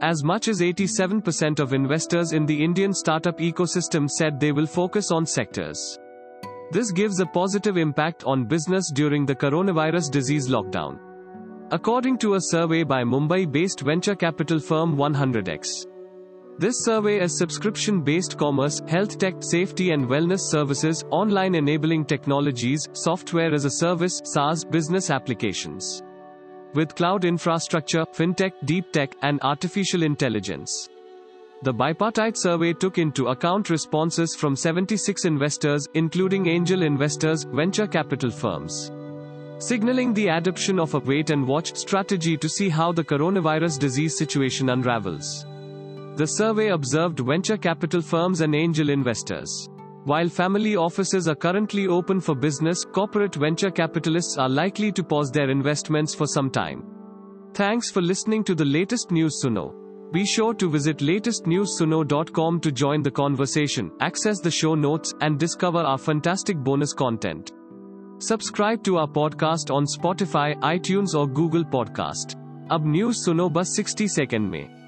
as much as 87% of investors in the Indian startup ecosystem said they will focus on sectors. This gives a positive impact on business during the coronavirus disease lockdown. According to a survey by Mumbai based venture capital firm 100x. This survey is subscription based commerce, health tech, safety and wellness services, online enabling technologies, software as a service, SaaS, business applications. With cloud infrastructure, fintech, deep tech, and artificial intelligence. The bipartite survey took into account responses from 76 investors, including angel investors, venture capital firms. Signaling the adoption of a wait and watch strategy to see how the coronavirus disease situation unravels. The survey observed venture capital firms and angel investors. While family offices are currently open for business, corporate venture capitalists are likely to pause their investments for some time. Thanks for listening to the latest news Suno. Be sure to visit latestnewssuno.com to join the conversation, access the show notes, and discover our fantastic bonus content. Subscribe to our podcast on Spotify, iTunes, or Google Podcast. अब news सुनो बस 60 second में